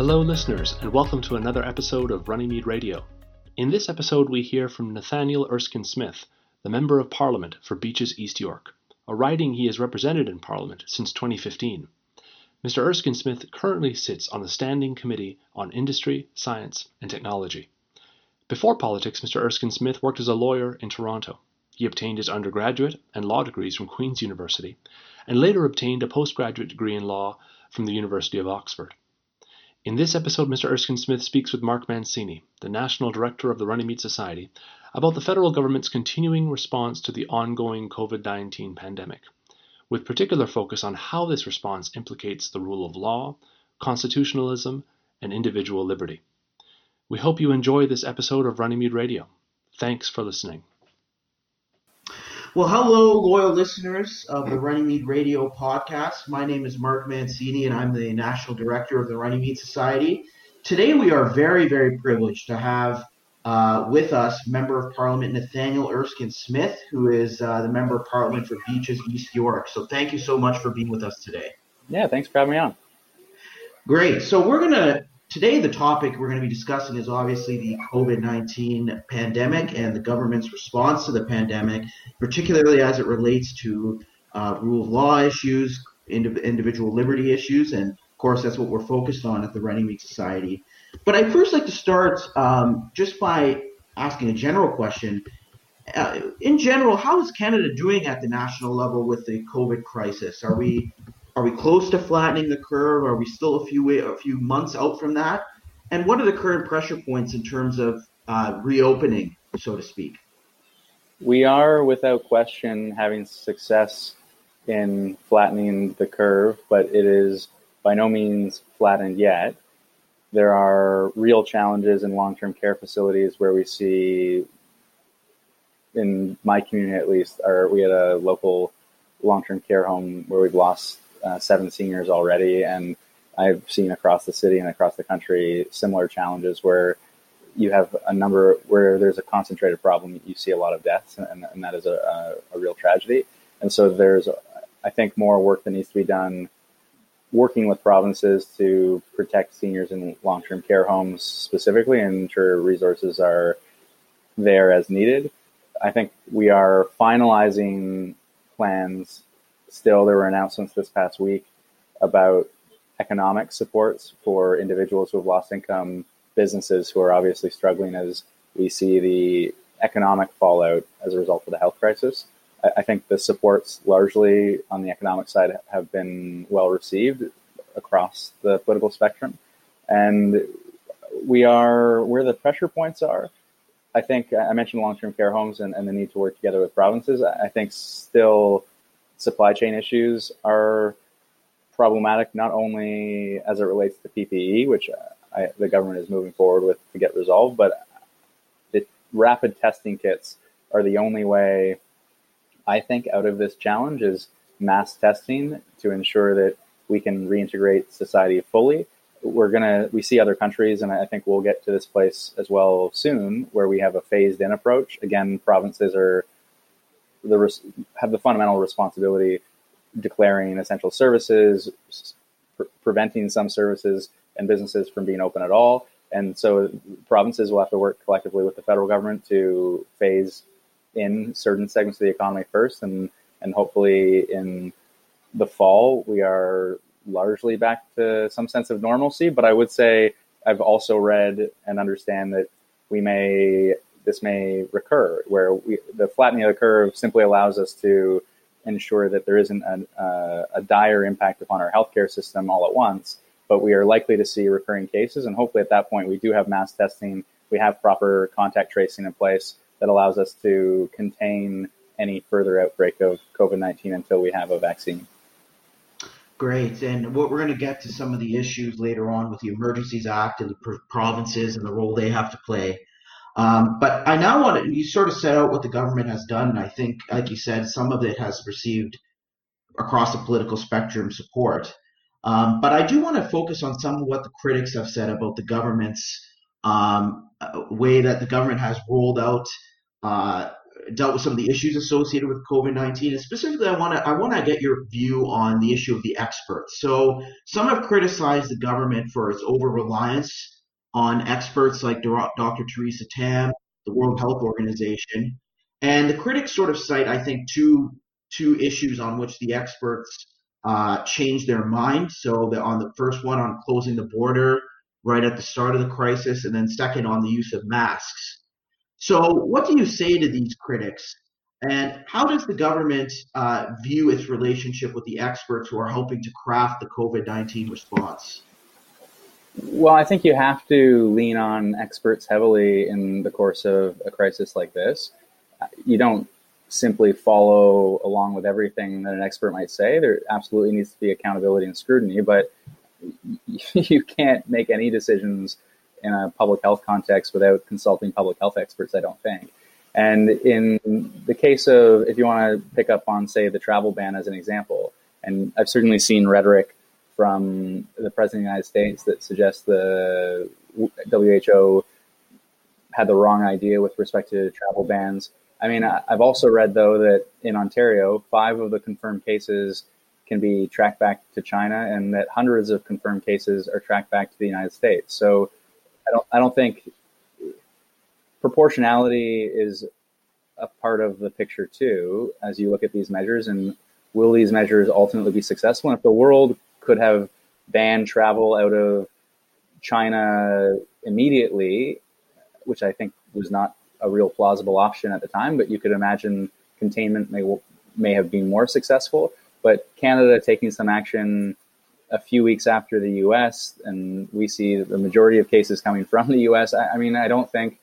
Hello, listeners, and welcome to another episode of Runnymede Radio. In this episode, we hear from Nathaniel Erskine Smith, the Member of Parliament for Beaches East York, a riding he has represented in Parliament since 2015. Mr. Erskine Smith currently sits on the Standing Committee on Industry, Science, and Technology. Before politics, Mr. Erskine Smith worked as a lawyer in Toronto. He obtained his undergraduate and law degrees from Queen's University, and later obtained a postgraduate degree in law from the University of Oxford. In this episode, Mr. Erskine Smith speaks with Mark Mancini, the National Director of the Runnymede Society, about the federal government's continuing response to the ongoing COVID 19 pandemic, with particular focus on how this response implicates the rule of law, constitutionalism, and individual liberty. We hope you enjoy this episode of Runnymede Radio. Thanks for listening. Well, hello, loyal listeners of the Runnymede Radio podcast. My name is Mark Mancini, and I'm the National Director of the Runnymede Society. Today, we are very, very privileged to have uh, with us Member of Parliament Nathaniel Erskine Smith, who is uh, the Member of Parliament for Beaches East York. So, thank you so much for being with us today. Yeah, thanks for having me on. Great. So, we're going to Today, the topic we're going to be discussing is obviously the COVID 19 pandemic and the government's response to the pandemic, particularly as it relates to uh, rule of law issues, individual liberty issues, and of course, that's what we're focused on at the Runnymede Society. But I'd first like to start um, just by asking a general question. Uh, in general, how is Canada doing at the national level with the COVID crisis? Are we are we close to flattening the curve? Are we still a few a few months out from that? And what are the current pressure points in terms of uh, reopening, so to speak? We are, without question, having success in flattening the curve, but it is by no means flattened yet. There are real challenges in long term care facilities where we see, in my community at least, our, we had a local long term care home where we've lost uh, seven seniors already, and I've seen across the city and across the country similar challenges where you have a number where there's a concentrated problem. You see a lot of deaths, and, and that is a, a, a real tragedy. And so there's, I think, more work that needs to be done working with provinces to protect seniors in long-term care homes specifically and ensure resources are there as needed. I think we are finalizing plans still, there were announcements this past week about economic supports for individuals who have lost income, businesses who are obviously struggling as we see the economic fallout as a result of the health crisis. I, think the supports largely on the economic side have been well received across the political spectrum. And we are where the pressure points are. I think I mentioned long term care homes and, and the need to work together with provinces. I think still supply chain issues are problematic, not only as it relates to PPE, which uh, I, the government is moving forward with to get resolved, but the rapid testing kits are the only way I think out of this challenge is mass testing to ensure that we can reintegrate society fully. We're gonna we see other countries, and I think we'll get to this place as well soon, where we have a phased in approach. Again, provinces are the have the fundamental responsibility declaring essential services, pre- preventing some services and businesses from being open at all. And so provinces will have to work collectively with the federal government to phase in certain segments of the economy first, and and hopefully in the fall we are largely back to some sense of normalcy. But I would say I've also read and understand that we may this may recur, where we, the flattening of the curve simply allows us to ensure that there isn't a, a, uh, a dire impact upon our healthcare system all at once. But we are likely to see recurring cases, and hopefully at that point we do have mass testing, we have proper contact tracing in place that allows us to contain any further outbreak of COVID 19 until we have a vaccine. Great. And what we're going to get to some of the issues later on with the Emergencies Act and the provinces and the role they have to play. Um, but I now want to, you sort of set out what the government has done. And I think, like you said, some of it has received across the political spectrum support. Um, but I do want to focus on some of what the critics have said about the government's um, way that the government has rolled out uh, dealt with some of the issues associated with COVID nineteen, and specifically, I want to I want to get your view on the issue of the experts. So some have criticized the government for its over reliance on experts like Dr. Theresa Tam, the World Health Organization, and the critics sort of cite, I think, two two issues on which the experts uh, changed their mind. So the, on the first one on closing the border right at the start of the crisis, and then second on the use of masks. So what do you say to these critics? And how does the government uh, view its relationship with the experts who are helping to craft the COVID 19 response? Well, I think you have to lean on experts heavily in the course of a crisis like this. You don't simply follow along with everything that an expert might say. There absolutely needs to be accountability and scrutiny, but you can't make any decisions in a public health context without consulting public health experts, I don't think. And in the case of, if you want to pick up on, say, the travel ban as an example, and I've certainly seen rhetoric from the President of the United States that suggests the WHO had the wrong idea with respect to travel bans. I mean, I've also read, though, that in Ontario, five of the confirmed cases can be tracked back to China, and that hundreds of confirmed cases are tracked back to the United States. So I don't, I don't think proportionality is a part of the picture, too, as you look at these measures. And will these measures ultimately be successful? And if the world could have banned travel out of China immediately, which I think was not a real plausible option at the time, but you could imagine containment may may have been more successful. But Canada taking some action a few weeks after the U.S. and we see the majority of cases coming from the U.S. I, I mean, I don't think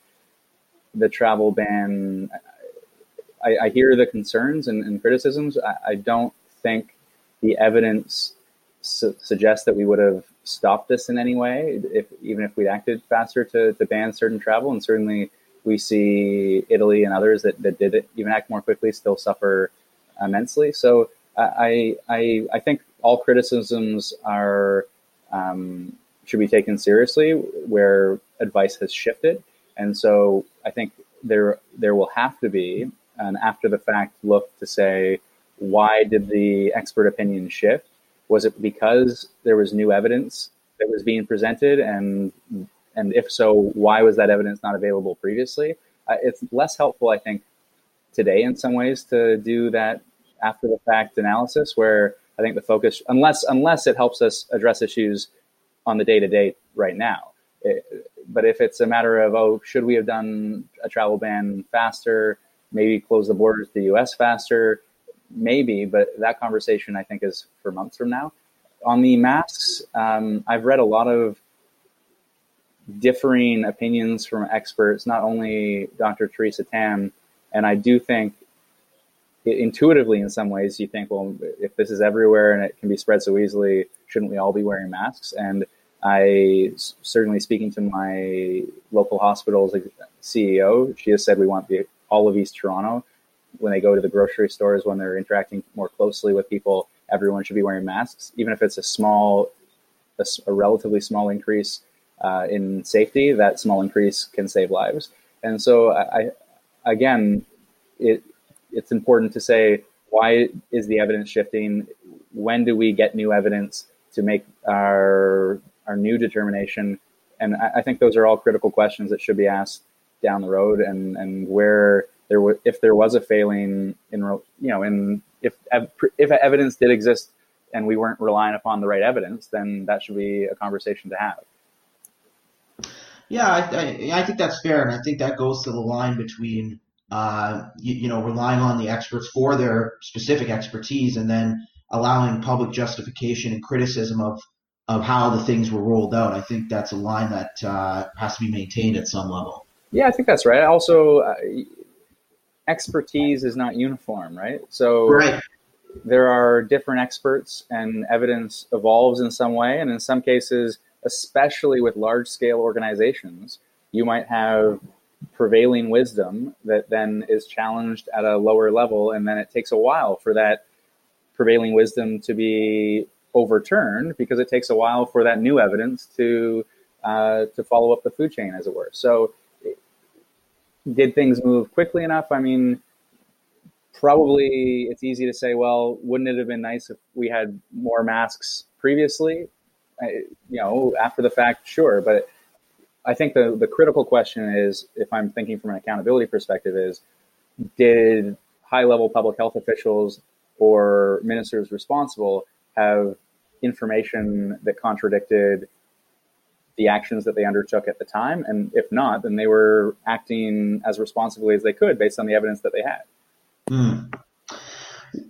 the travel ban. I, I hear the concerns and, and criticisms. I, I, don't think the evidence su- suggests that we would have stopped this in any way, if even if we'd acted faster to, to ban certain travel. And certainly, we see Italy and others that, that did it, even act more quickly still suffer immensely. So I, I, I think all criticisms are um, should be taken seriously where advice has shifted. And so I think there there will have to be an after the fact look to say why did the expert opinion shift? Was it because there was new evidence that was being presented, and and if so, why was that evidence not available previously? Uh, it's less helpful, I think, today in some ways to do that after the fact analysis, where I think the focus, unless unless it helps us address issues on the day to day right now. It, but if it's a matter of oh, should we have done a travel ban faster? Maybe close the borders to the U.S. faster maybe, but that conversation I think is for months from now. On the masks, um, I've read a lot of differing opinions from experts, not only Dr. Theresa Tam, and I do think intuitively in some ways you think, well, if this is everywhere and it can be spread so easily, shouldn't we all be wearing masks? And I certainly speaking to my local hospital's CEO, she has said we want the all of East Toronto when they go to the grocery stores, when they're interacting more closely with people, everyone should be wearing masks, even if it's a small, a, a relatively small increase uh, in safety. That small increase can save lives. And so, I, again, it it's important to say why is the evidence shifting? When do we get new evidence to make our our new determination? And I, I think those are all critical questions that should be asked down the road, and and where there was if there was a failing in you know in if if evidence did exist and we weren't relying upon the right evidence, then that should be a conversation to have. Yeah, I, I, I think that's fair, and I think that goes to the line between uh, you, you know relying on the experts for their specific expertise and then allowing public justification and criticism of of how the things were rolled out. I think that's a line that uh, has to be maintained at some level. Yeah, I think that's right. Also, uh, expertise is not uniform, right? So right. there are different experts, and evidence evolves in some way. And in some cases, especially with large scale organizations, you might have prevailing wisdom that then is challenged at a lower level, and then it takes a while for that prevailing wisdom to be overturned because it takes a while for that new evidence to uh, to follow up the food chain, as it were. So did things move quickly enough? I mean, probably it's easy to say, well, wouldn't it have been nice if we had more masks previously? I, you know, after the fact, sure. But I think the, the critical question is, if I'm thinking from an accountability perspective, is did high level public health officials or ministers responsible have information that contradicted the actions that they undertook at the time? And if not, then they were acting as responsibly as they could based on the evidence that they had. Mm.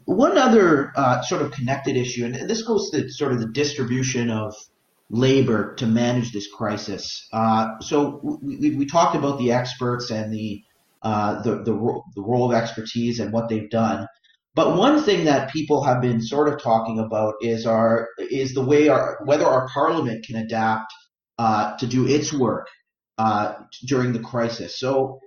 One other uh, sort of connected issue, and this goes to sort of the distribution of labor to manage this crisis. Uh, so we, we, talked about the experts and the, uh, the, the the role of expertise and what they've done. But one thing that people have been sort of talking about is our is the way our whether our parliament can adapt uh, to do its work uh, during the crisis. So,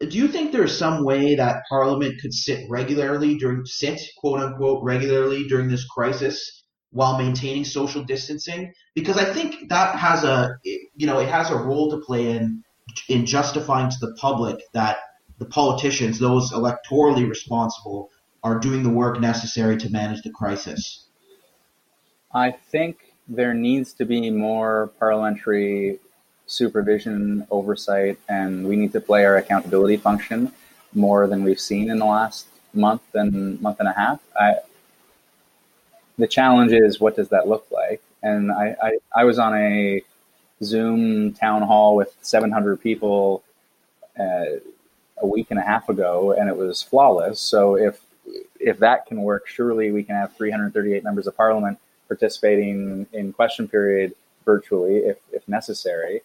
do you think there's some way that Parliament could sit regularly during sit quote unquote regularly during this crisis while maintaining social distancing? Because I think that has a you know it has a role to play in in justifying to the public that the politicians, those electorally responsible, are doing the work necessary to manage the crisis. I think there needs to be more parliamentary supervision, oversight, and we need to play our accountability function more than we've seen in the last month and month and a half. I, the challenge is what does that look like? And I, I, I was on a Zoom town hall with 700 people uh, a week and a half ago, and it was flawless. So if if that can work, surely we can have 338 members of parliament participating in question period virtually if, if necessary.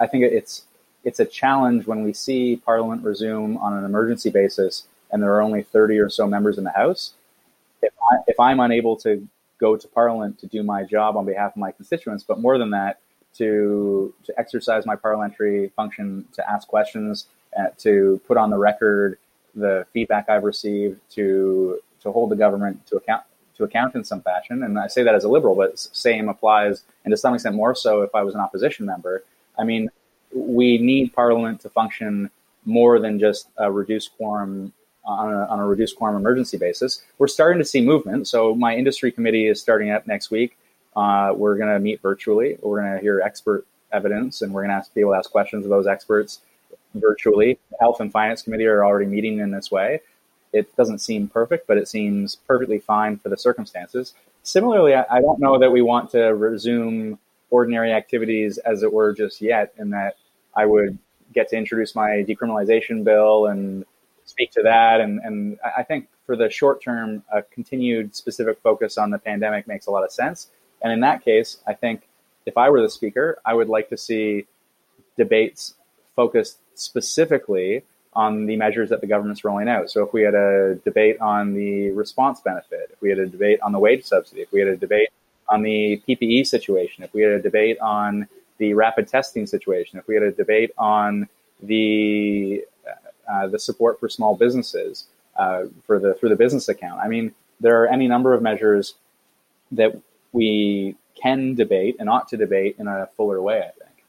I think it's it's a challenge when we see Parliament resume on an emergency basis and there are only 30 or so members in the House. If, I, if I'm unable to go to Parliament to do my job on behalf of my constituents, but more than that, to to exercise my parliamentary function, to ask questions, uh, to put on the record the feedback I've received, to to hold the government to account to account in some fashion. And I say that as a liberal, but same applies, and to some extent more so if I was an opposition member. I mean, we need Parliament to function more than just a reduced quorum on a, on a reduced quorum emergency basis. We're starting to see movement. So my industry committee is starting up next week. Uh, we're going to meet virtually. We're going to hear expert evidence, and we're going to be able to ask questions of those experts virtually. The Health and Finance Committee are already meeting in this way it doesn't seem perfect, but it seems perfectly fine for the circumstances. Similarly, I, I don't know that we want to resume ordinary activities as it were just yet, in that I would get to introduce my decriminalization bill and speak to that. And, and I think for the short term, a continued specific focus on the pandemic makes a lot of sense. And in that case, I think if I were the speaker, I would like to see debates focused specifically on the measures that the government's rolling out. So if we had a debate on the response benefit, if we had a debate on the wage subsidy, if we had a debate on the PPE situation, if we had a debate on the rapid testing situation, if we had a debate on the uh, the support for small businesses uh, for the through the business account. I mean, there are any number of measures that we can debate and ought to debate in a fuller way. I think.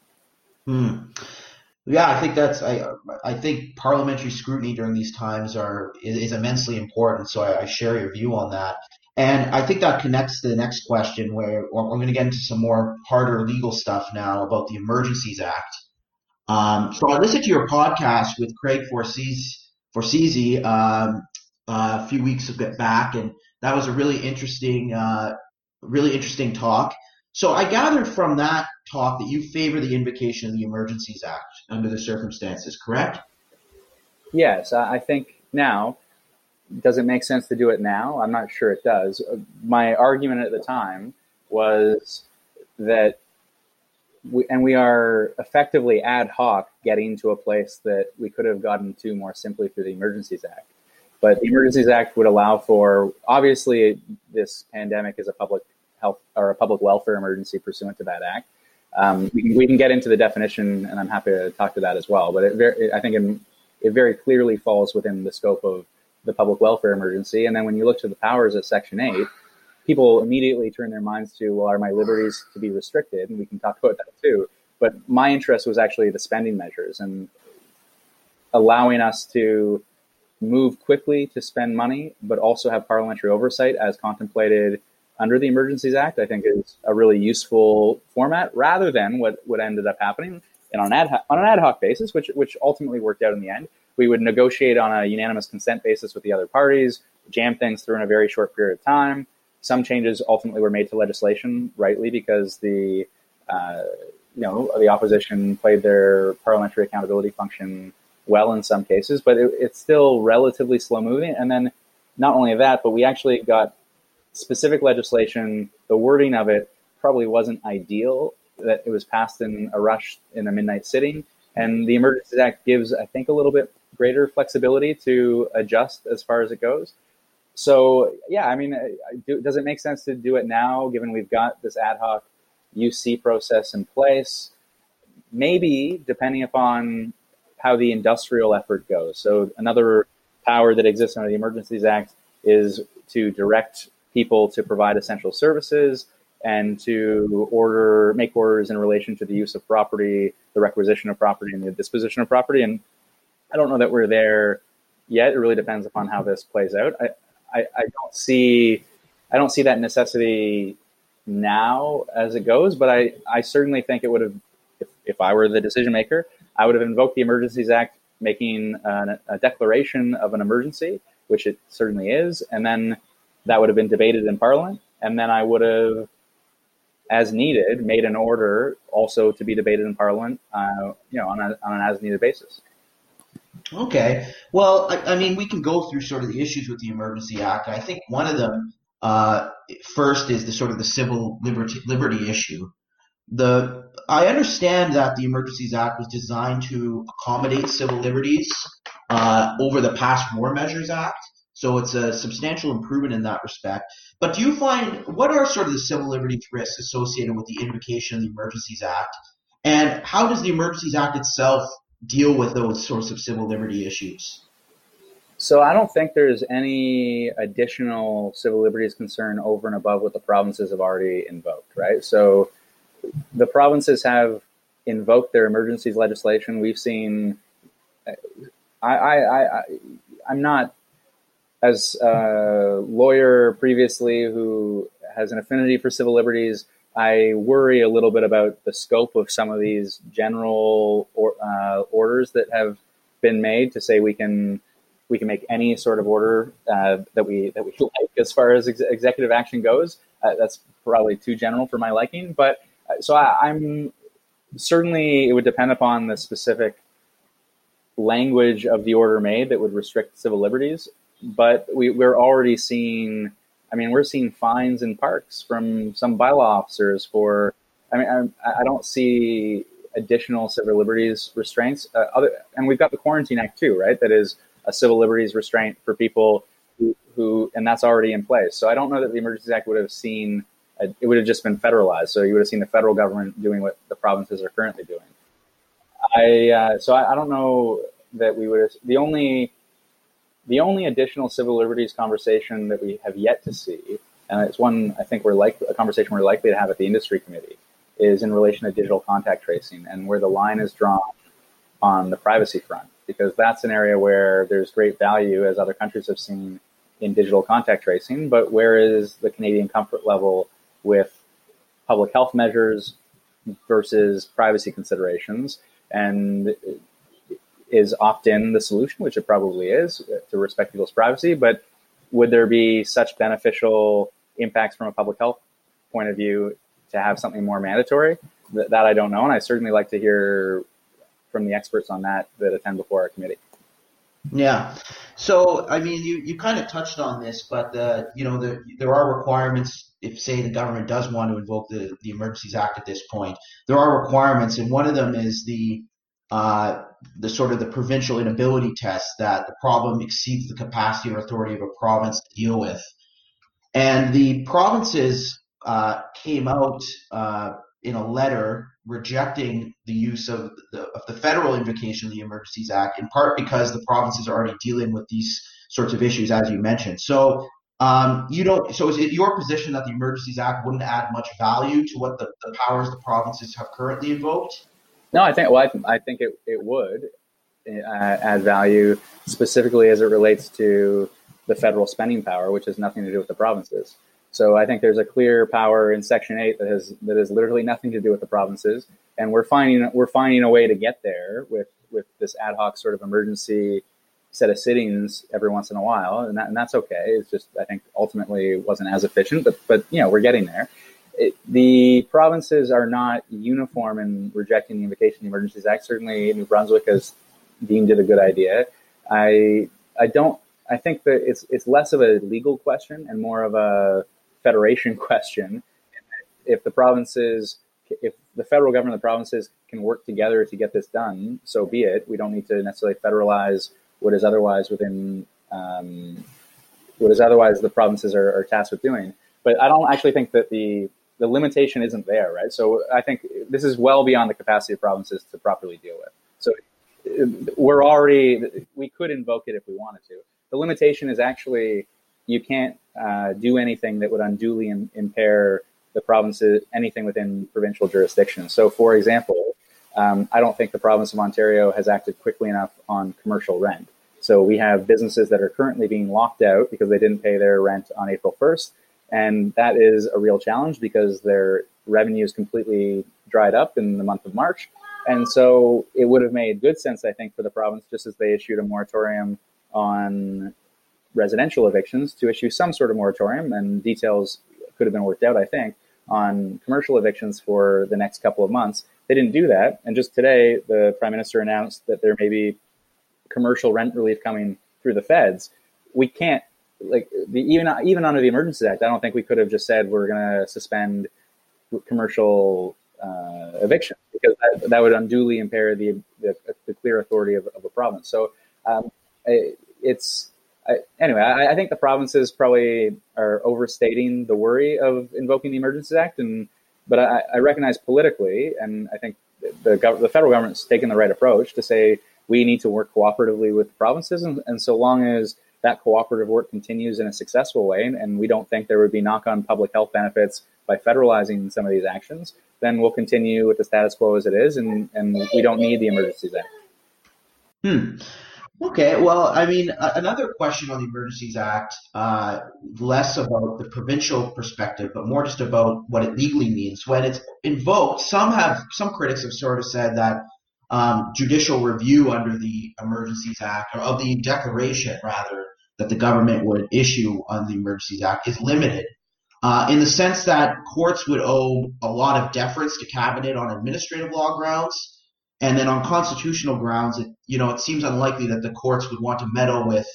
Hmm. Yeah, I think that's I I think parliamentary scrutiny during these times are is, is immensely important. So I, I, share your view on that, and I think that connects to the next question where we're going to get into some more harder legal stuff now about the Emergencies Act. Um, so I listened to your podcast with Craig Forcese um, uh, a few weeks back, and that was a really interesting, uh, really interesting talk. So I gathered from that talk that you favor the invocation of the Emergencies Act under the circumstances, correct? Yes, I think now. Does it make sense to do it now? I'm not sure it does. Uh, my argument at the time was that, we, and we are effectively ad hoc getting to a place that we could have gotten to more simply through the Emergencies Act. But the Emergencies Act would allow for, obviously, this pandemic is a public health or a public welfare emergency pursuant to that act. Um, we, can, we, can, get into the definition, and I'm happy to talk to that as well. But it very, I think in, it very clearly falls within the scope of the public welfare emergency. And then when you look to the powers of Section 8, people immediately turn their minds to, well, are my liberties to be restricted? And we can talk about that too. But my interest was actually the spending measures and allowing us to move quickly to spend money, but also have parliamentary oversight as contemplated under the Emergencies Act, I think is a really useful format rather than what, what ended up happening on, ad, on an ad hoc basis, which, which ultimately worked out in the end. We would negotiate on a unanimous consent basis with the other parties, jam things through in a very short period of time. Some changes ultimately were made to legislation, rightly, because the uh, you know the opposition played their parliamentary accountability function well in some cases, but it, it's still relatively slow moving. And then not only that, but we actually got specific legislation. The wording of it probably wasn't ideal. That it was passed in a rush in a midnight sitting, and the Emergencies Act gives, I think, a little bit greater flexibility to adjust as far as it goes. So yeah, I mean, do, does it make sense to do it now, given we've got this ad hoc UC process in place? Maybe, depending upon how the industrial effort goes. So another power that exists under the Emergencies Act is to direct people to provide essential services and to order make orders in relation to the use of property, the requisition of property, and the disposition of property. And I don't know that we're there yet. It really depends upon how this plays out. I, I, I don't see I don't see that necessity now as it goes, but I, I certainly think it would have if, if I were the decision maker, I would have invoked the Emergencies Act, making an, a declaration of an emergency, which it certainly is, and then that would have been debated in Parliament, and then I would have, as needed, made an order also to be debated in Parliament, uh, you know, on, a, on an as needed basis. Okay. Well, I, I, mean, we can go through sort of the issues with the Emergency Act. I think one of them, uh, first, is the sort of the civil liberty liberty issue. The I understand that the Emergencies Act was designed to accommodate civil liberties uh, over the Past War Measures Act, so it's a substantial improvement in that respect. But do you find what are sort of the civil liberties risks associated with the invocation of the Emergencies Act, and how does the Emergencies Act itself deal with those sorts of civil liberty issues? So I don't think there's any additional civil liberties concern over and above what the provinces have already invoked, right? So the provinces have invoked their emergencies legislation. We've seen. I, I, I, I'm not as a lawyer previously who has an affinity for civil liberties. I worry a little bit about the scope of some of these general or, uh, orders that have been made to say we can we can make any sort of order uh, that we that we like as far as ex- executive action goes. Uh, that's probably too general for my liking, but so I, I'm certainly it would depend upon the specific language of the order made that would restrict civil liberties. But we, we're already seeing, I mean, we're seeing fines in parks from some bylaw officers for, I mean, I, I don't see additional civil liberties restraints. Uh, other, and we've got the Quarantine Act too, right? That is a civil liberties restraint for people who, who and that's already in place. So I don't know that the Emergencies Act would have seen it would have just been federalized. So you would have seen the federal government doing what the provinces are currently doing. I uh, so I, I, don't know that we would have, the only the only additional civil liberties conversation that we have yet to see, and it's one I think we're like a conversation we're likely to have at the industry committee, is in relation to digital contact tracing and where the line is drawn on the privacy front, because that's an area where there's great value, as other countries have seen, in digital contact tracing. But where is the Canadian comfort level with public health measures versus privacy considerations and is opt-in the solution, which it probably is to respect people's privacy. But would there be such beneficial impacts from a public health point of view to have something more mandatory? That, that I don't know, and I certainly like to hear from the experts on that that attend before our committee. Yeah. So, I mean, you, you kind of touched on this, but, you know, the, there are requirements if, say, the government does want to invoke the, the Emergencies Act at this point. There are requirements, and one of them is the uh, the sort of the provincial inability test that the problem exceeds the capacity or authority of a province to deal with. And the provinces uh, came out uh, in a letter rejecting the use of the, of the federal invocation of the Emergencies Act, in part because the provinces are already dealing with these sorts of issues, as you mentioned. So, um, you don't. So, is it your position that the Emergencies Act wouldn't add much value to what the, the powers the provinces have currently invoked? No, I think. Well, I, I think it, it would. uh, add value specifically as it relates to the federal spending power, which has nothing to do with the provinces. So I think there's a clear power in Section Eight that has that has literally nothing to do with the provinces, and we're finding we're finding a way to get there with with this ad hoc sort of emergency set of sittings every once in a while, and, that, and that's okay. It's just I think ultimately it wasn't as efficient, but but you know we're getting there. The provinces are not uniform in rejecting the Invocation of the Emergencies Act. Certainly, New Brunswick has deemed it a good idea. I I don't. I think that it's it's less of a legal question and more of a federation question. If the provinces, if the federal government, the provinces can work together to get this done, so be it. We don't need to necessarily federalize what is otherwise within um, what is otherwise the provinces are, are tasked with doing. But I don't actually think that the the limitation isn't there, right? So I think this is well beyond the capacity of provinces to properly deal with. So we're already we could invoke it if we wanted to. The limitation is actually you can't uh, do anything that would unduly Im- impair the provinces anything within provincial jurisdiction. So, for example, um, I don't think the province of Ontario has acted quickly enough on commercial rent. So we have businesses that are currently being locked out because they didn't pay their rent on April 1st. And that is a real challenge because their revenue is completely dried up in the month of March. And so it would have made good sense, I think, for the province, just as they issued a moratorium on residential evictions, to issue some sort of moratorium. And details could have been worked out, I think, on commercial evictions for the next couple of months. They didn't do that. And just today, the prime minister announced that there may be commercial rent relief coming through the feds. We can't like the, even even under the Emergency Act. I don't think we could have just said we're going to suspend commercial uh, eviction because that, that, would unduly impair the, the, the clear authority of, of, a province. So um, it's I, anyway. I, I, think the provinces probably are overstating the worry of invoking the Emergency Act, and but I, I recognize politically, and I think the, the federal government's taken the right approach to say we need to work cooperatively with the provinces. And, and so long as that cooperative work continues in a successful way, and, we don't think there would be knock on public health benefits by federalizing some of these actions, then we'll continue with the status quo as it is, and, and we don't need the Emergencies Act. Hmm. Okay, well, I mean, another question on the Emergencies Act, uh, less about the provincial perspective, but more just about what it legally means. When it's invoked, some have, some critics have sort of said that um, judicial review under the Emergencies Act, or of the declaration rather, that the government would issue on the Emergencies Act is limited. Uh, in the sense that courts would owe a lot of deference to cabinet on administrative law grounds, and then on constitutional grounds, it, you know, it seems unlikely that the courts would want to meddle with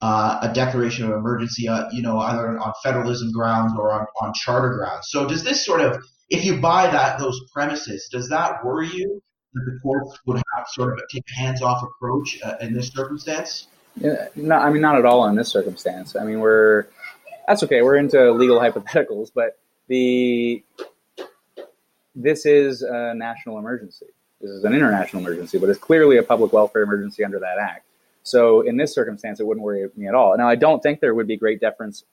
uh, a declaration of emergency, uh, you know, either on federalism grounds or on, on charter grounds. So does this sort of, if you buy that those premises, does that worry you that the courts would have sort of take a hands-off approach uh, in this circumstance? No, I mean not at all in this circumstance. I mean we're that's okay. We're into legal hypotheticals, but the this is a national emergency. This is an international emergency, but it's clearly a public welfare emergency under that act. So in this circumstance, it wouldn't worry me at all. Now, I don't think there would be great deference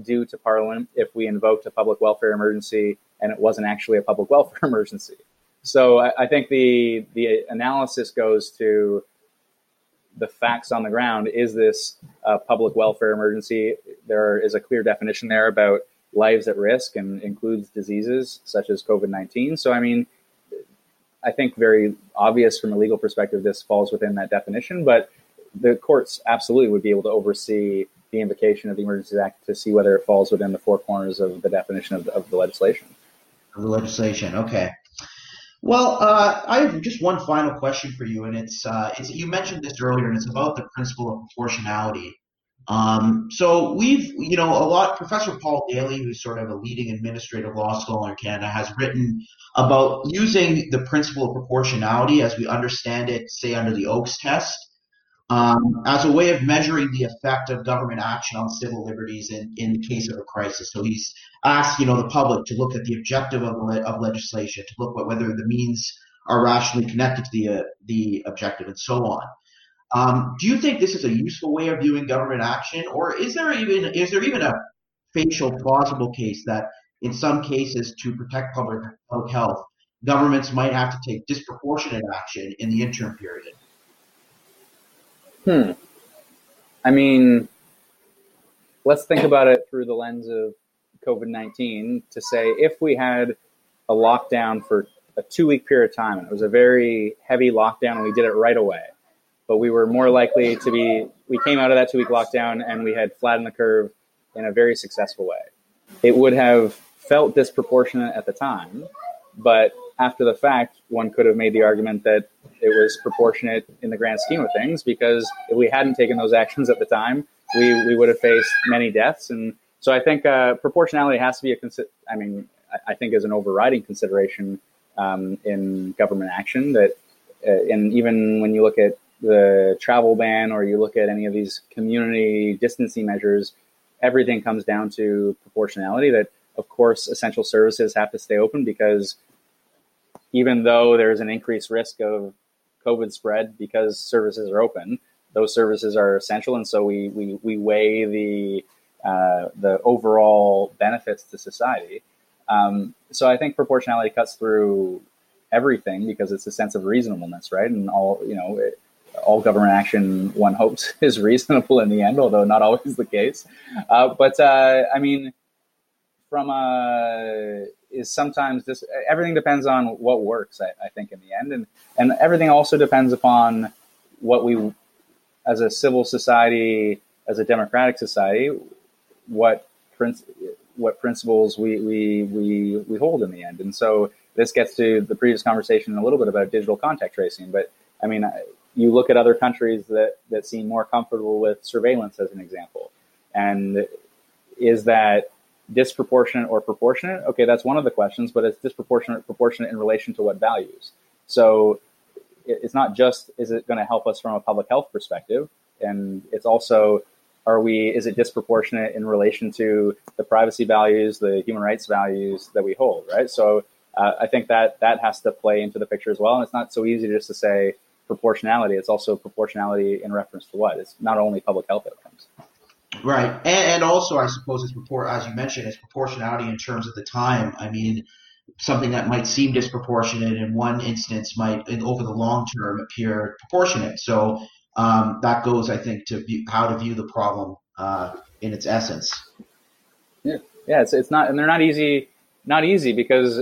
due to Parliament if we invoked a public welfare emergency and it wasn't actually a public welfare emergency. So I, I think the the analysis goes to the facts on the ground. Is this a public welfare emergency? There is a clear definition there about lives at risk and includes diseases such as COVID 19. So, I mean, I think very obvious from a legal perspective, this falls within that definition, but the courts absolutely would be able to oversee the invocation of the Emergencies Act to see whether it falls within the four corners of the definition of the, of the legislation. Of the legislation, okay. Well, uh, I have just one final question for you, and it's, uh, it's you mentioned this earlier, and it's about the principle of proportionality. Um, so we've, you know, a lot. Professor Paul Daly, who's sort of a leading administrative law scholar in Canada, has written about using the principle of proportionality as we understand it, say under the Oakes test, um, as a way of measuring the effect of government action on civil liberties in, in the case of a crisis. So he's asked, you know, the public to look at the objective of, of legislation, to look at whether the means are rationally connected to the uh, the objective, and so on. Um, do you think this is a useful way of viewing government action, or is there even is there even a facial plausible case that in some cases to protect public public health, governments might have to take disproportionate action in the interim period? Hmm. I mean, let's think about it through the lens of COVID 19 to say if we had a lockdown for a two week period of time and it was a very heavy lockdown and we did it right away, but we were more likely to be, we came out of that two week lockdown and we had flattened the curve in a very successful way. It would have felt disproportionate at the time, but after the fact, one could have made the argument that it was proportionate in the grand scheme of things because if we hadn't taken those actions at the time, we, we would have faced many deaths. And so I think uh, proportionality has to be a consi- I mean, I, think is an overriding consideration um, in government action that, uh, and even when you look at the travel ban or you look at any of these community distancing measures, everything comes down to proportionality that of course essential services have to stay open because even though there's an increased risk of COVID spread because services are open, those services are essential, and so we we, we weigh the uh, the overall benefits to society. Um, so I think proportionality cuts through everything because it's a sense of reasonableness, right? And all you know, it, all government action one hopes is reasonable in the end, although not always the case. Uh, but uh, I mean, from a is sometimes this everything depends on what works. I, I think in the end, and and everything also depends upon what we, as a civil society, as a democratic society, what princ- what principles we, we we we hold in the end. And so this gets to the previous conversation a little bit about digital contact tracing. But I mean, you look at other countries that that seem more comfortable with surveillance, as an example, and is that disproportionate or proportionate? Okay, that's one of the questions, but it's disproportionate, proportionate in relation to what values. So it's not just is it going to help us from a public health perspective, and it's also are we is it disproportionate in relation to the privacy values, the human rights values that we hold, right? So uh, I think that that has to play into the picture as well, and it's not so easy just to say proportionality. It's also proportionality in reference to what? It's not only public health outcomes. Right, and, and also I suppose it's as you mentioned, it's proportionality in terms of the time. I mean, something that might seem disproportionate in one instance might, in, over the long term, appear proportionate. So um, that goes, I think, to view, how to view the problem uh, in its essence. Yeah, yeah, it's it's not, and they're not easy, not easy because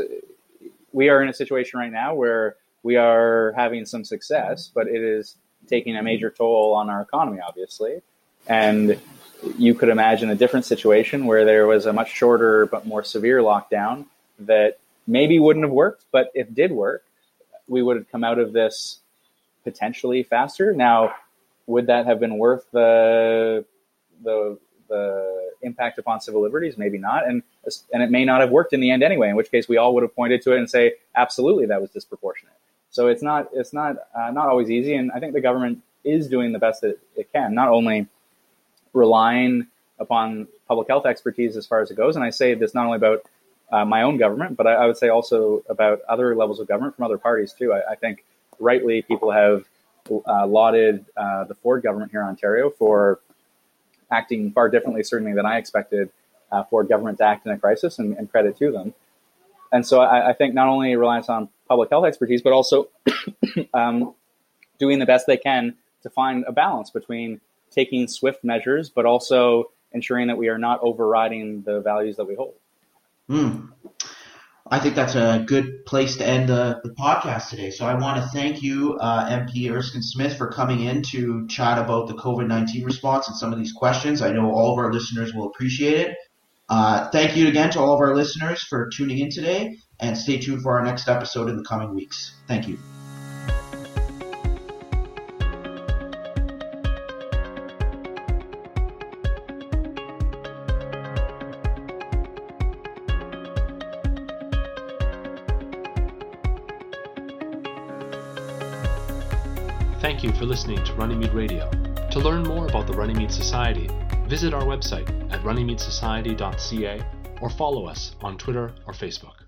we are in a situation right now where we are having some success, but it is taking a major toll on our economy, obviously, and you could imagine a different situation where there was a much shorter but more severe lockdown that maybe wouldn't have worked, but if did work, we would have come out of this potentially faster. Now, would that have been worth the the the impact upon civil liberties? Maybe not, and and it may not have worked in the end anyway. In which case, we all would have pointed to it and say, absolutely, that was disproportionate. So it's not it's not uh, not always easy, and I think the government is doing the best that it can, not only relying upon public health expertise as far as it goes. And I say this not only about uh, my own government, but I, I, would say also about other levels of government from other parties too. I, I think rightly people have uh, lauded uh, the Ford government here in Ontario for acting far differently, certainly than I expected uh, Ford government to act in a crisis, and, and credit to them. And so I, I, think not only reliance on public health expertise, but also um, doing the best they can to find a balance between taking swift measures, but also ensuring that we are not overriding the values that we hold. Mm. I think that's a good place to end the, the podcast today. So I want to thank you, uh, MP Erskine Smith, for coming in to chat about the COVID 19 response and some of these questions. I know all of our listeners will appreciate it. Uh, thank you again to all of our listeners for tuning in today, and stay tuned for our next episode in the coming weeks. Thank you. Listening to Runnymede Radio. To learn more about the Runnymede Society, visit our website at runnymedesociety.ca or follow us on Twitter or Facebook.